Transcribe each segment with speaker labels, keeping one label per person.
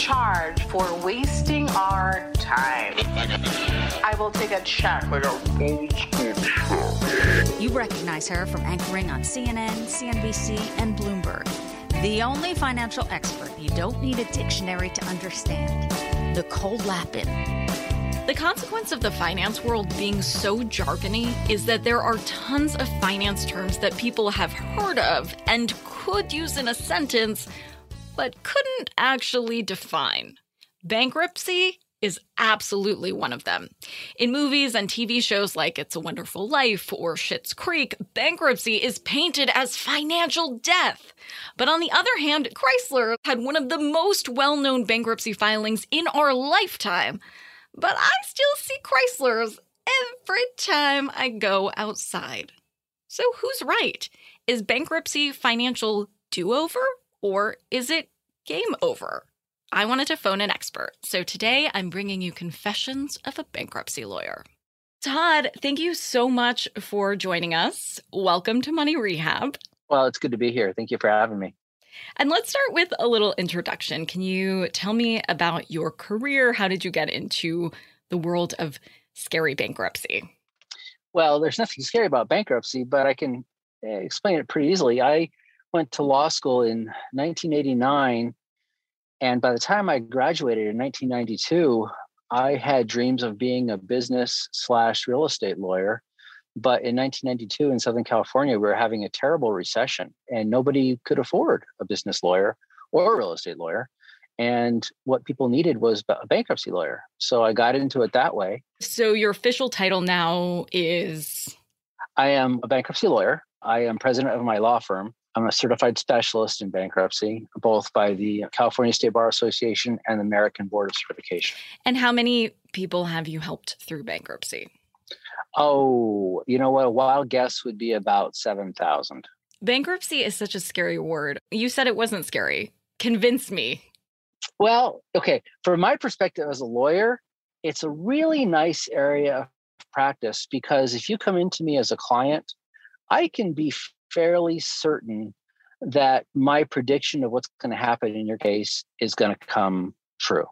Speaker 1: Charge for wasting our time. I will take a check.
Speaker 2: You recognize her from anchoring on CNN, CNBC, and Bloomberg. The only financial expert you don't need a dictionary to understand. Nicole Lapin.
Speaker 3: The consequence of the finance world being so jargony is that there are tons of finance terms that people have heard of and could use in a sentence, but couldn't actually define. Bankruptcy is absolutely one of them. In movies and TV shows like It's a Wonderful Life or Schitt's Creek, bankruptcy is painted as financial death. But on the other hand, Chrysler had one of the most well known bankruptcy filings in our lifetime. But I still see Chryslers every time I go outside. So who's right? Is bankruptcy financial do over or is it game over? I wanted to phone an expert, so today I'm bringing you Confessions of a Bankruptcy Lawyer. Todd, thank you so much for joining us. Welcome to Money Rehab.
Speaker 4: Well, it's good to be here. Thank you for having me.
Speaker 3: And let's start with a little introduction. Can you tell me about your career? How did you get into the world of scary bankruptcy?
Speaker 4: Well, there's nothing scary about bankruptcy, but I can eh, explain it pretty easily. I went to law school in 1989 and by the time I graduated in 1992, I had dreams of being a business slash real estate lawyer. But in 1992 in Southern California, we were having a terrible recession and nobody could afford a business lawyer or a real estate lawyer. And what people needed was a bankruptcy lawyer. So I got into it that way.
Speaker 3: So your official title now is?
Speaker 4: I am a bankruptcy lawyer. I am president of my law firm. I'm a certified specialist in bankruptcy, both by the California State Bar Association and the American Board of Certification.
Speaker 3: And how many people have you helped through bankruptcy?
Speaker 4: Oh, you know what? A wild guess would be about 7,000.
Speaker 3: Bankruptcy is such a scary word. You said it wasn't scary. Convince me.
Speaker 4: Well, okay. From my perspective as a lawyer, it's a really nice area of practice because if you come into me as a client, I can be fairly certain that my prediction of what's going to happen in your case is going to come true.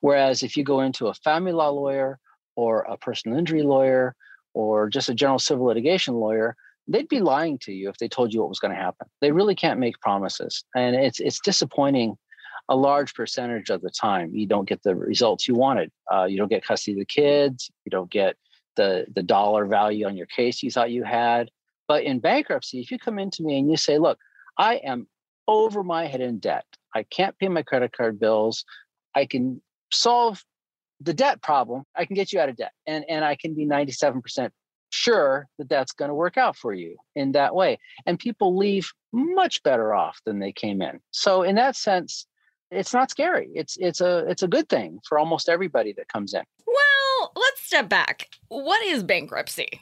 Speaker 4: Whereas if you go into a family law lawyer or a personal injury lawyer or just a general civil litigation lawyer, they'd be lying to you if they told you what was going to happen. They really can't make promises. And it's it's disappointing a large percentage of the time. You don't get the results you wanted. Uh, you don't get custody of the kids. You don't get the the dollar value on your case you thought you had. But in bankruptcy, if you come into me and you say, look, I am over my head in debt, I can't pay my credit card bills, I can solve the debt problem, I can get you out of debt. And, and I can be 97% sure that that's going to work out for you in that way. And people leave much better off than they came in. So in that sense, it's not scary. It's it's a it's a good thing for almost everybody that comes in.
Speaker 3: Well, let's step back. What is bankruptcy?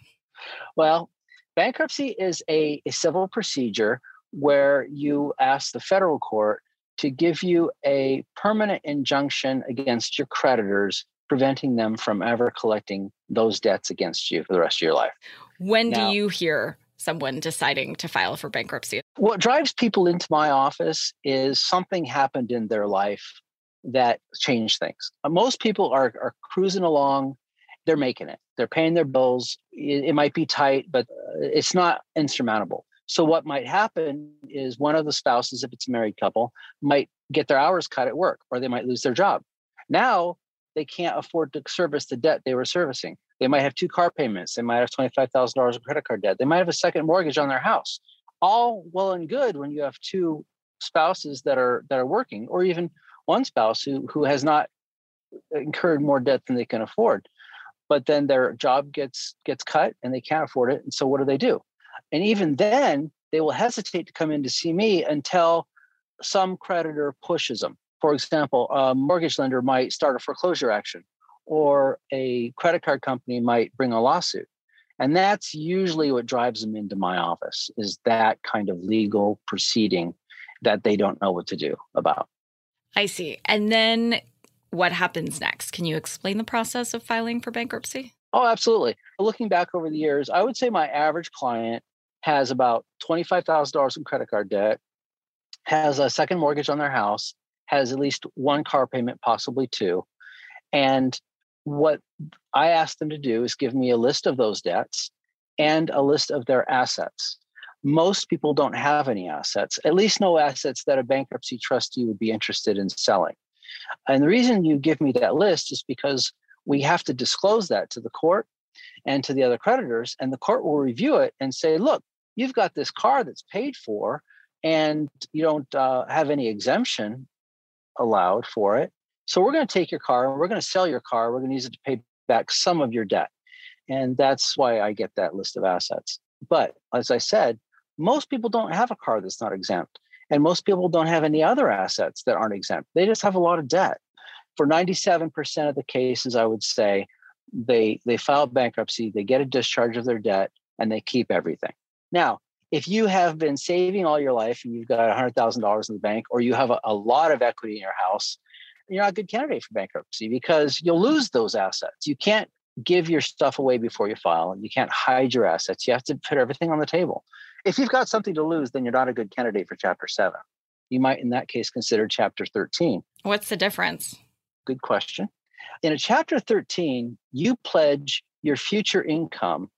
Speaker 4: Well, Bankruptcy is a, a civil procedure where you ask the federal court to give you a permanent injunction against your creditors, preventing them from ever collecting those debts against you for the rest of your life.
Speaker 3: When now, do you hear someone deciding to file for bankruptcy?
Speaker 4: What drives people into my office is something happened in their life that changed things. Uh, most people are, are cruising along they're making it. They're paying their bills. It, it might be tight, but uh, it's not insurmountable. So what might happen is one of the spouses, if it's a married couple, might get their hours cut at work, or they might lose their job. Now they can't afford to service the debt they were servicing. They might have two car payments. They might have twenty-five thousand dollars of credit card debt. They might have a second mortgage on their house. all well and good when you have two spouses that are that are working, or even one spouse who who has not incurred more debt than they can afford. But then their job gets gets cut and they can't afford it. And so what do they do? And even then, they will hesitate to come in to see me until some creditor pushes them. For example, a mortgage lender might start a foreclosure action, or a credit card company might bring a lawsuit. And that's usually what drives them into my office is that kind of legal proceeding that they don't know what to do about.
Speaker 3: I see. And then what happens next? Can you explain the process of filing for bankruptcy?
Speaker 4: Oh, absolutely. Looking back over the years, I would say my average client has about $25,000 in credit card debt, has a second mortgage on their house, has at least one car payment, possibly two. And what I ask them to do is give me a list of those debts and a list of their assets. Most people don't have any assets, at least no assets that a bankruptcy trustee would be interested in selling. And the reason you give me that list is because we have to disclose that to the court and to the other creditors, and the court will review it and say, look, you've got this car that's paid for, and you don't uh, have any exemption allowed for it. So we're going to take your car and we're going to sell your car. We're going to use it to pay back some of your debt. And that's why I get that list of assets. But as I said, most people don't have a car that's not exempt. And most people don't have any other assets that aren't exempt. They just have a lot of debt. For 97% of the cases, I would say they they file bankruptcy, they get a discharge of their debt, and they keep everything. Now, if you have been saving all your life and you've got $100,000 in the bank, or you have a, a lot of equity in your house, you're not a good candidate for bankruptcy because you'll lose those assets. You can't give your stuff away before you file and you can't hide your assets. You have to put everything on the table. If you've got something to lose, then you're not a good candidate for Chapter 7. You might, in that case, consider Chapter 13.
Speaker 3: What's the difference?
Speaker 4: Good question. In a Chapter 13, you pledge your future income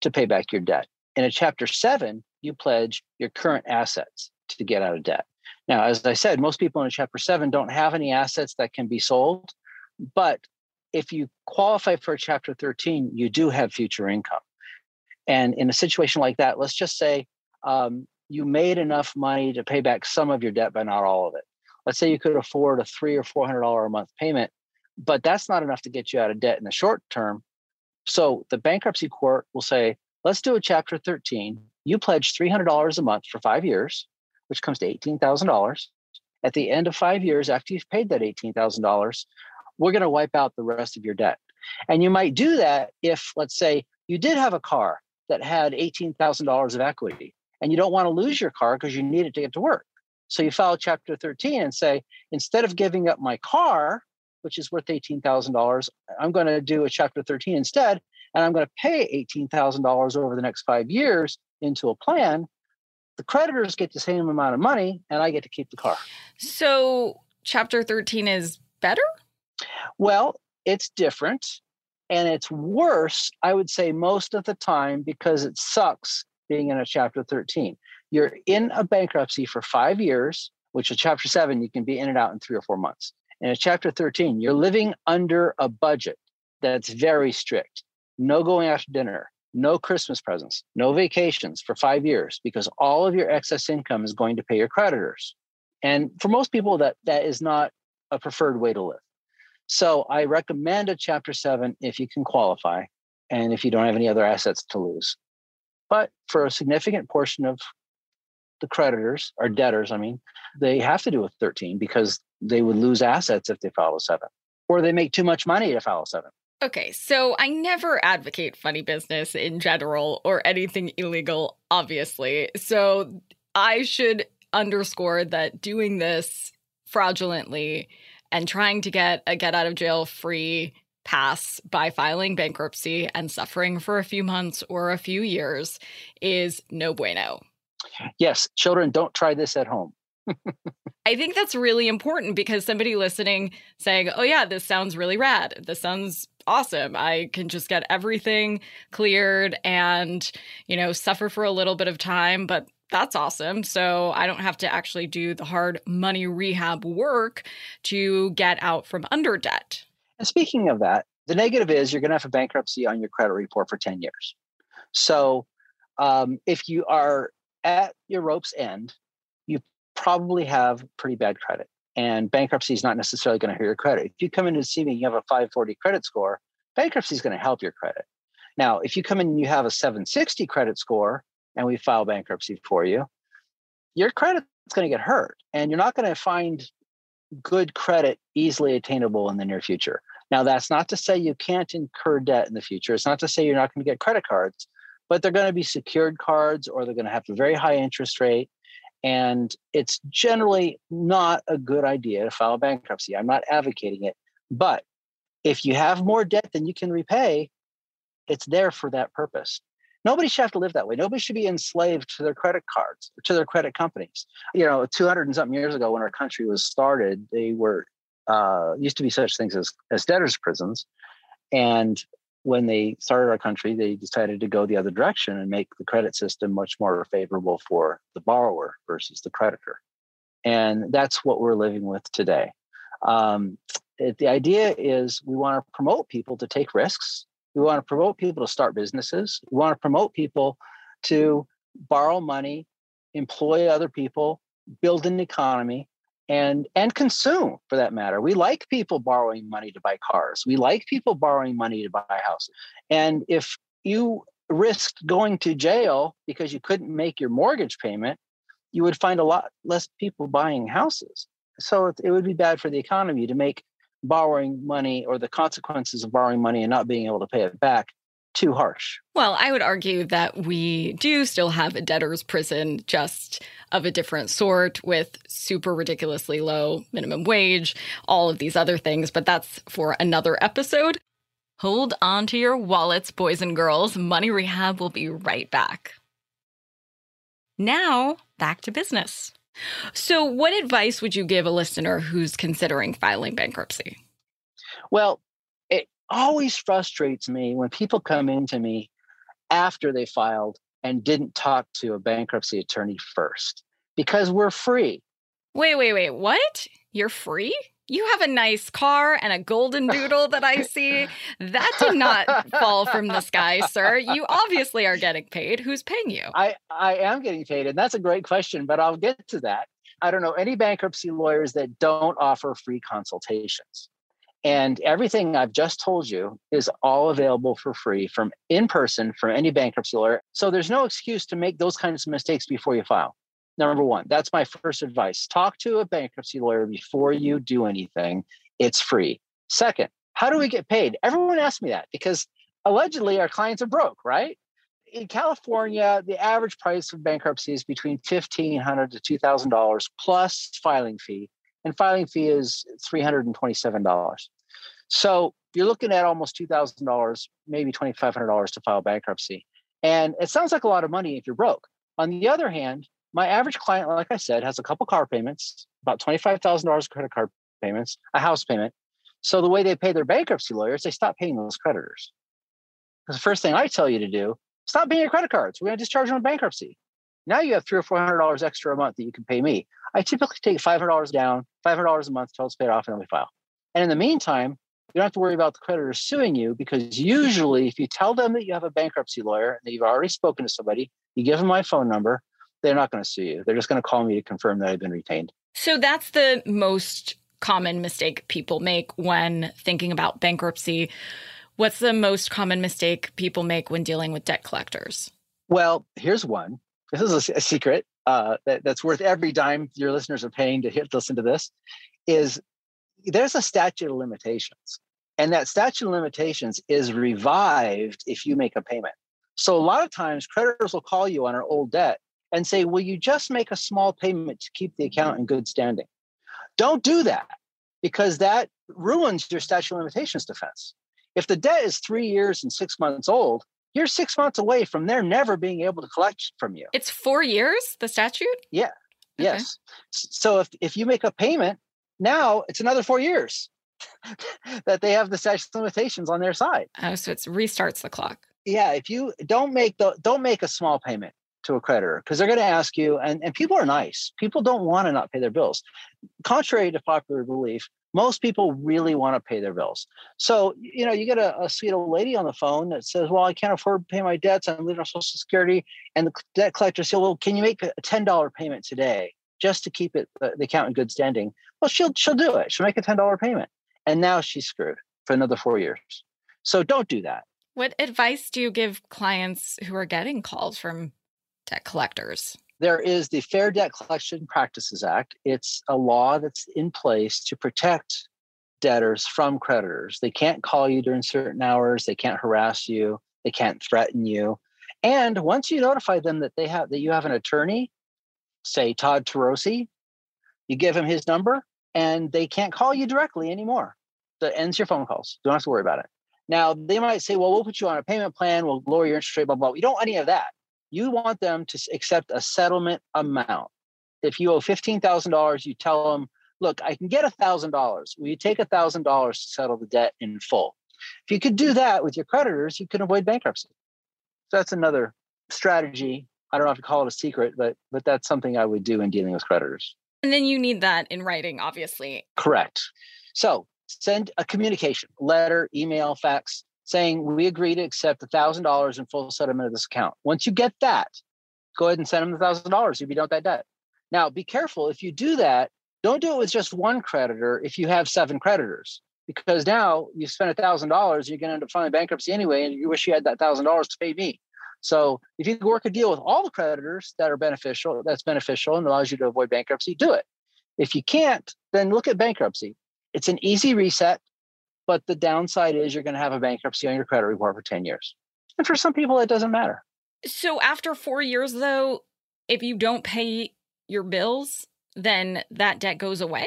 Speaker 4: to pay back your debt. In a Chapter 7, you pledge your current assets to get out of debt. Now, as I said, most people in a Chapter 7 don't have any assets that can be sold, but if you qualify for Chapter 13, you do have future income. And in a situation like that, let's just say um, you made enough money to pay back some of your debt, but not all of it. Let's say you could afford a three or four hundred dollar a month payment, but that's not enough to get you out of debt in the short term. So the bankruptcy court will say, let's do a Chapter 13. You pledge $300 a month for five years, which comes to $18,000. At the end of five years, after you've paid that $18,000, we're going to wipe out the rest of your debt. And you might do that if, let's say, you did have a car that had $18,000 of equity and you don't want to lose your car because you need it to get to work. So you file Chapter 13 and say, instead of giving up my car, which is worth $18,000, I'm going to do a Chapter 13 instead, and I'm going to pay $18,000 over the next five years into a plan. The creditors get the same amount of money, and I get to keep the car.
Speaker 3: So, Chapter 13 is better?
Speaker 4: Well, it's different and it's worse, I would say, most of the time because it sucks being in a Chapter 13. You're in a bankruptcy for five years, which is Chapter 7, you can be in and out in three or four months. In a Chapter 13, you're living under a budget that's very strict. No going out to dinner, no Christmas presents, no vacations for five years because all of your excess income is going to pay your creditors. And for most people, that that is not a preferred way to live. So I recommend a Chapter 7 if you can qualify and if you don't have any other assets to lose. But for a significant portion of the creditors or debtors, I mean, they have to do a 13 because they would lose assets if they a 7 or they make too much money to a 7.
Speaker 3: Okay, so I never advocate funny business in general or anything illegal, obviously. So I should underscore that doing this fraudulently and trying to get a get out of jail free pass by filing bankruptcy and suffering for a few months or a few years is no bueno.
Speaker 4: Yes, children, don't try this at home.
Speaker 3: I think that's really important because somebody listening saying, Oh, yeah, this sounds really rad. This sounds awesome. I can just get everything cleared and, you know, suffer for a little bit of time, but that's awesome. So I don't have to actually do the hard money rehab work to get out from under debt.
Speaker 4: And speaking of that, the negative is you're going to have a bankruptcy on your credit report for 10 years. So um, if you are at your rope's end, you probably have pretty bad credit. And bankruptcy is not necessarily going to hurt your credit. If you come in and see me, you have a 540 credit score, bankruptcy is going to help your credit. Now, if you come in and you have a 760 credit score and we file bankruptcy for you, your credit's going to get hurt and you're not going to find good credit easily attainable in the near future. Now, that's not to say you can't incur debt in the future. It's not to say you're not going to get credit cards, but they're going to be secured cards or they're going to have a very high interest rate. And it's generally not a good idea to file bankruptcy. I'm not advocating it. But if you have more debt than you can repay, it's there for that purpose. Nobody should have to live that way. Nobody should be enslaved to their credit cards, to their credit companies. You know, 200 and something years ago when our country was started, they were uh, used to be such things as, as debtors' prisons. And when they started our country, they decided to go the other direction and make the credit system much more favorable for the borrower versus the creditor. And that's what we're living with today. Um, it, the idea is we want to promote people to take risks. We want to promote people to start businesses. We want to promote people to borrow money, employ other people, build an economy, and and consume for that matter we like people borrowing money to buy cars we like people borrowing money to buy a house. and if you risked going to jail because you couldn't make your mortgage payment you would find a lot less people buying houses so it, it would be bad for the economy to make borrowing money or the consequences of borrowing money and not being able to pay it back too harsh.
Speaker 3: Well, I would argue that we do still have a debtor's prison, just of a different sort, with super ridiculously low minimum wage, all of these other things, but that's for another episode. Hold on to your wallets, boys and girls. Money Rehab will be right back. Now, back to business. So, what advice would you give a listener who's considering filing bankruptcy?
Speaker 4: Well, it always frustrates me when people come into me after they filed and didn't talk to a bankruptcy attorney first because we're free.
Speaker 3: Wait, wait, wait. What? You're free? You have a nice car and a golden doodle that I see. That did not fall from the sky, sir. You obviously are getting paid. Who's paying you?
Speaker 4: I, I am getting paid, and that's a great question, but I'll get to that. I don't know any bankruptcy lawyers that don't offer free consultations. And everything I've just told you is all available for free from in person from any bankruptcy lawyer. So there's no excuse to make those kinds of mistakes before you file. Number one, that's my first advice. Talk to a bankruptcy lawyer before you do anything. It's free. Second, how do we get paid? Everyone asks me that because allegedly our clients are broke, right? In California, the average price of bankruptcy is between $1,500 to $2,000 plus filing fee. And filing fee is $327. So you're looking at almost $2,000, maybe $2,500 to file bankruptcy. And it sounds like a lot of money if you're broke. On the other hand, my average client, like I said, has a couple car payments, about $25,000 credit card payments, a house payment. So the way they pay their bankruptcy lawyers, they stop paying those creditors. Because the first thing I tell you to do, stop paying your credit cards. We're going to discharge them on bankruptcy. Now you have three or four hundred dollars extra a month that you can pay me. I typically take five hundred dollars down, five hundred dollars a month till it's paid off, and then we file. And in the meantime, you don't have to worry about the creditor suing you because usually if you tell them that you have a bankruptcy lawyer and that you've already spoken to somebody, you give them my phone number, they're not going to sue you. They're just going to call me to confirm that I've been retained.
Speaker 3: So that's the most common mistake people make when thinking about bankruptcy. What's the most common mistake people make when dealing with debt collectors?
Speaker 4: Well, here's one. This is a, a secret uh, that, that's worth every dime your listeners are paying to hit, listen to this. Is there's a statute of limitations. And that statute of limitations is revived if you make a payment. So a lot of times creditors will call you on an old debt and say, Will you just make a small payment to keep the mm-hmm. account in good standing? Don't do that because that ruins your statute of limitations defense. If the debt is three years and six months old, you're six months away from their never being able to collect from you.
Speaker 3: It's four years, the statute?
Speaker 4: Yeah. Okay. Yes. So if, if you make a payment now it's another four years that they have the statute of limitations on their side.
Speaker 3: Oh, so it restarts the clock.
Speaker 4: Yeah, if you don't make the don't make a small payment to a creditor because they're going to ask you, and, and people are nice. People don't want to not pay their bills. Contrary to popular belief, Most people really want to pay their bills. So, you know, you get a, a sweet old lady on the phone that says, Well, I can't afford to pay my debts. I'm living on Social Security. And the debt collector says, Well, can you make a $10 payment today just to keep it the, the account in good standing? Well, she'll she'll do it. She'll make a $10 payment. And now she's screwed for another four years. So don't do that.
Speaker 3: What advice do you give clients who are getting calls from debt collectors?
Speaker 4: There is the Fair Debt Collection Practices Act. It's a law that's in place to protect debtors from creditors. They can't call you during certain hours, they can't harass you, they can't threaten you. And once you notify them that they have that you have an attorney, say Todd Turoci, you give him his number and they can't call you directly anymore. That ends your phone calls. Don't have to worry about it. Now they might say, well, we'll put you on a payment plan, we'll lower your interest rate, blah, blah. We don't want any of that you want them to accept a settlement amount. If you owe $15,000, you tell them, look, I can get $1,000. Will you take $1,000 to settle the debt in full? If you could do that with your creditors, you can avoid bankruptcy. So that's another strategy. I don't know if to call it a secret, but but that's something I would do in dealing with creditors.
Speaker 3: And then you need that in writing, obviously.
Speaker 4: Correct. So send a communication, letter, email, fax, saying we agree to accept $1,000 in full settlement of this account. Once you get that, go ahead and send them the $1,000 if you don't that debt. Now, be careful if you do that, don't do it with just one creditor if you have seven creditors, because now you spent $1,000, you're going to end up filing bankruptcy anyway, and you wish you had that $1,000 to pay me. So if you can work a deal with all the creditors that are beneficial, that's beneficial and allows you to avoid bankruptcy, do it. If you can't, then look at bankruptcy. It's an easy reset. But the downside is you're going to have a bankruptcy on your credit report for 10 years. And for some people, it doesn't matter.
Speaker 3: So after four years, though, if you don't pay your bills, then that debt goes away?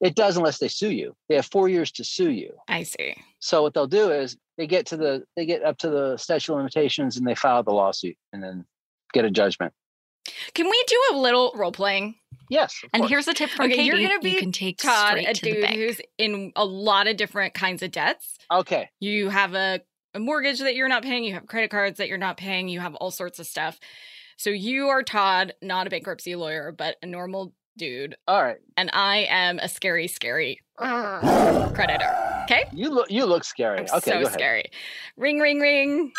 Speaker 4: It does unless they sue you. They have four years to sue you.
Speaker 3: I see.
Speaker 4: So what they'll do is they get to the they get up to the statute of limitations and they file the lawsuit and then get a judgment.
Speaker 3: Can we do a little role playing?
Speaker 4: Yes.
Speaker 2: And course. here's a tip from
Speaker 3: okay,
Speaker 2: Katie.
Speaker 3: You're going to be
Speaker 2: you can take
Speaker 3: Todd, a
Speaker 2: to
Speaker 3: dude who's in a lot of different kinds of debts.
Speaker 4: Okay.
Speaker 3: You have a, a mortgage that you're not paying. You have credit cards that you're not paying. You have all sorts of stuff. So you are Todd, not a bankruptcy lawyer, but a normal dude.
Speaker 4: All right.
Speaker 3: And I am a scary, scary creditor. Okay.
Speaker 4: You look. You look scary.
Speaker 3: I'm
Speaker 4: okay.
Speaker 3: So scary. Ring, ring, ring.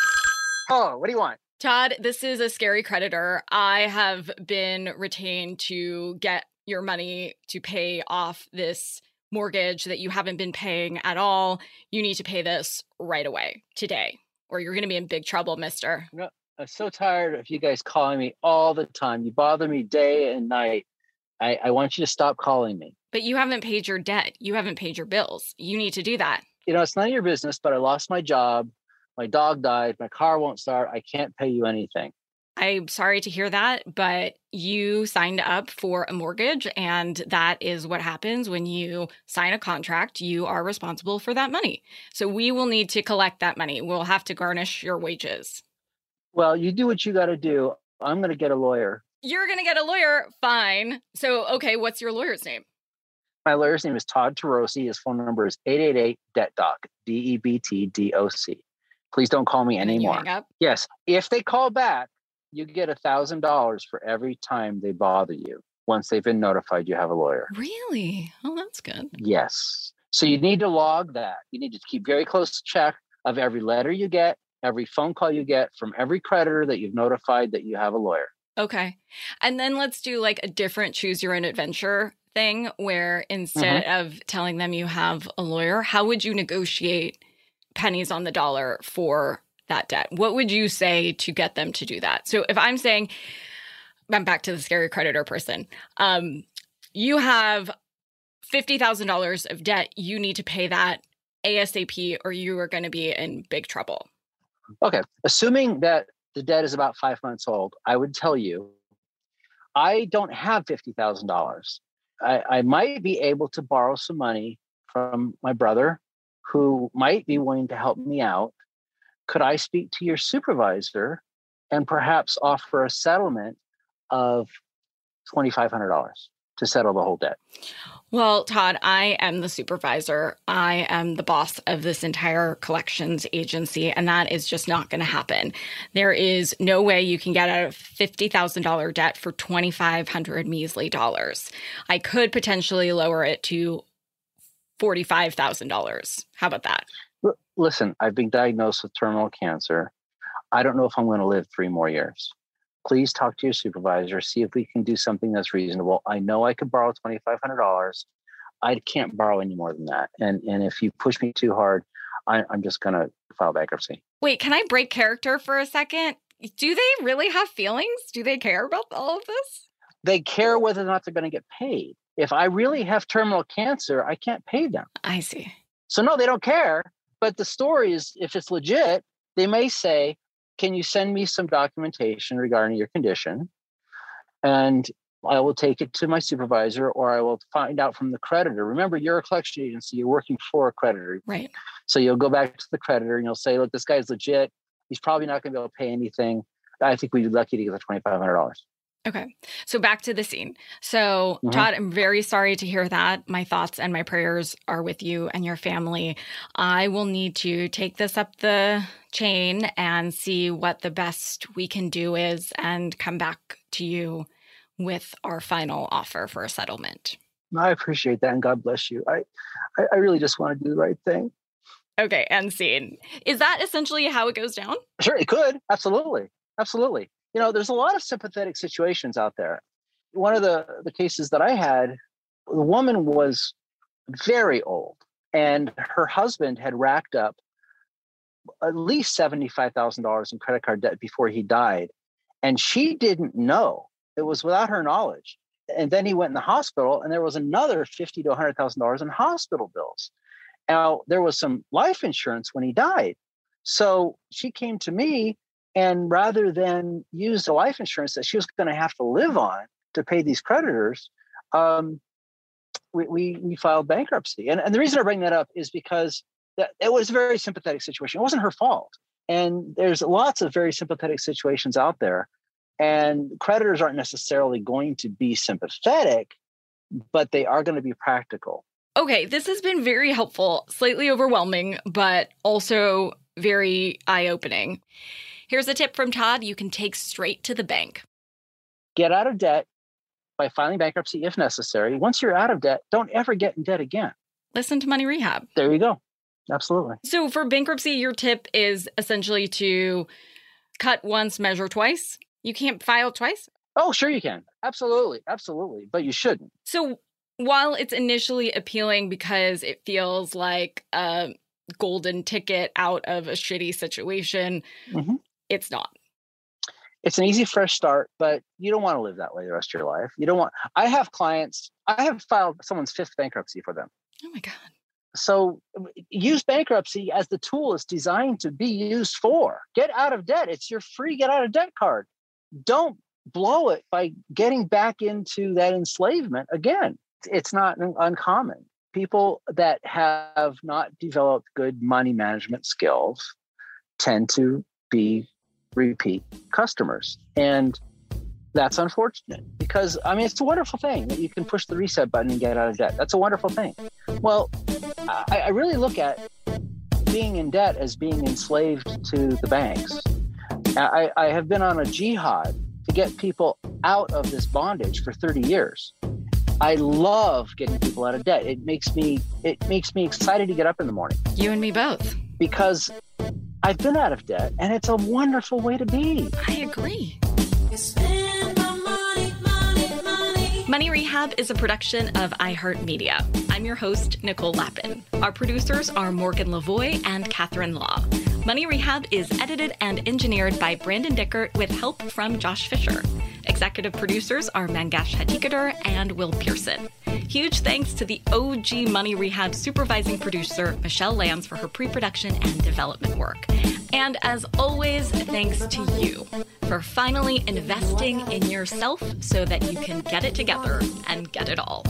Speaker 4: Oh, what do you want?
Speaker 3: Todd, this is a scary creditor. I have been retained to get your money to pay off this mortgage that you haven't been paying at all. You need to pay this right away today, or you're going to be in big trouble, mister.
Speaker 4: No, I'm so tired of you guys calling me all the time. You bother me day and night. I, I want you to stop calling me.
Speaker 3: But you haven't paid your debt. You haven't paid your bills. You need to do that.
Speaker 4: You know, it's none of your business, but I lost my job my dog died, my car won't start, I can't pay you anything.
Speaker 3: I'm sorry to hear that, but you signed up for a mortgage, and that is what happens when you sign a contract. You are responsible for that money. So we will need to collect that money. We'll have to garnish your wages.
Speaker 4: Well, you do what you got to do. I'm going to get a lawyer.
Speaker 3: You're going to get a lawyer? Fine. So, okay, what's your lawyer's name?
Speaker 4: My lawyer's name is Todd Turoci. His phone number is 888 Debt Doc, D E B T D O C. Please don't call me anymore. Yes. If they call back, you get a thousand dollars for every time they bother you once they've been notified you have a lawyer.
Speaker 3: Really? Oh, that's good.
Speaker 4: Yes. So you need to log that. You need to keep very close check of every letter you get, every phone call you get from every creditor that you've notified that you have a lawyer.
Speaker 3: Okay. And then let's do like a different choose your own adventure thing where instead mm-hmm. of telling them you have a lawyer, how would you negotiate pennies on the dollar for that debt. What would you say to get them to do that? So if I'm saying, I'm back to the scary creditor person, um, you have $50,000 of debt, you need to pay that ASAP or you are going to be in big trouble.
Speaker 4: Okay. Assuming that the debt is about five months old, I would tell you I don't have $50,000. I, I might be able to borrow some money from my brother who might be willing to help me out. Could I speak to your supervisor and perhaps offer a settlement of $2,500 to settle the whole debt?
Speaker 3: Well, Todd, I am the supervisor. I am the boss of this entire collections agency, and that is just not going to happen. There is no way you can get out of $50,000 debt for 2500 measly dollars. I could potentially lower it to $45,000. How about that?
Speaker 4: Listen, I've been diagnosed with terminal cancer. I don't know if I'm going to live three more years. Please talk to your supervisor, see if we can do something that's reasonable. I know I could borrow $2,500. I can't borrow any more than that. And, and if you push me too hard, I, I'm just going to file bankruptcy.
Speaker 3: Wait, can I break character for a second? Do they really have feelings? Do they care about all of this?
Speaker 4: They care whether or not they're going to get paid. If I really have terminal cancer, I can't pay them.
Speaker 3: I see.
Speaker 4: So no, they don't care. But the story is, if it's legit, they may say, "Can you send me some documentation regarding your condition?" And I will take it to my supervisor, or I will find out from the creditor. Remember, you're a collection agency; you're working for a creditor.
Speaker 3: Right.
Speaker 4: So you'll go back to the creditor and you'll say, "Look, this guy's legit. He's probably not going to be able to pay anything. I think we'd be lucky to get the twenty five hundred dollars."
Speaker 3: Okay. So back to the scene. So,
Speaker 4: Mhm.
Speaker 3: Todd, I'm very sorry to hear that. My thoughts and my prayers are with you and your family. I will need to take this up the chain and see what the best we can do is and come back to you with our final offer for a settlement.
Speaker 4: I appreciate that, and God bless you. I, I, I really just want to do the right thing.
Speaker 3: Okay, end scene. Is that essentially how it goes down?
Speaker 4: Sure, it could. Absolutely. Absolutely. You know, there's a lot of sympathetic situations out there. One of the, the cases that I had, the woman was very old, and her husband had racked up at least $75,000 in credit card debt before he died. And she didn't know. It was without her knowledge. And then he went in the hospital, and there was another fifty to $100,000 in hospital bills. Now, there was some life insurance when he died. So she came to me and rather than use the life insurance that she was going to have to live on to pay these creditors, um, we, we, we filed bankruptcy. And, and the reason I bring that up is because that, it was a very sympathetic situation. It wasn't her fault. And there's lots of very sympathetic situations out there. And creditors aren't necessarily going to be sympathetic, but they are going to be practical.
Speaker 3: Okay, this has been very helpful, slightly overwhelming, but also very eye opening. Here's a tip from Todd you can take straight to the bank.
Speaker 4: Get out of debt by filing bankruptcy if necessary. Once you're out of debt, don't ever get in debt again.
Speaker 3: Listen to Money Rehab.
Speaker 4: There you go. Absolutely.
Speaker 3: So, for bankruptcy, your tip is essentially to cut once, measure twice. You can't file twice.
Speaker 4: Oh, sure you can. Absolutely. Absolutely. But you shouldn't.
Speaker 3: So, while it's initially appealing because it feels like a golden ticket out of a shitty situation,
Speaker 4: Mhm.
Speaker 3: It's not.
Speaker 4: It's an easy fresh start, but you don't want to live that way the rest of your life. You don't want I have clients, I have filed someone's fifth bankruptcy for them.
Speaker 3: Oh my God.
Speaker 4: So use bankruptcy as the tool it's designed to be used for. Get out of debt. It's your free get out of debt card. Don't blow it by getting back into that enslavement again. It's not uncommon. People that have not developed good money management skills tend to be repeat customers. And that's unfortunate because I mean it's a wonderful thing that you can push the reset button and get out of debt. That's a wonderful thing. Well, I, I really look at being in debt as being enslaved to the banks. I, I have been on a jihad to get people out of this bondage for 30 years. I love getting people out of debt. It makes me it makes me excited to get up in the morning
Speaker 3: You and me both.
Speaker 4: because I've been out of debt and it's a wonderful way to be.
Speaker 3: I agree. Money Rehab is a production of iHeartMedia. I'm your host, Nicole Lapin. Our producers are Morgan Lavoie and Catherine Law. Money Rehab is edited and engineered by Brandon Dickert with help from Josh Fisher. Executive producers are Mangesh Hattikudur and Will Pearson. Huge thanks to the OG Money Rehab supervising producer, Michelle Lands, for her pre production and development work. And as always, thanks to you for finally investing in yourself so that you can get it together and get it all.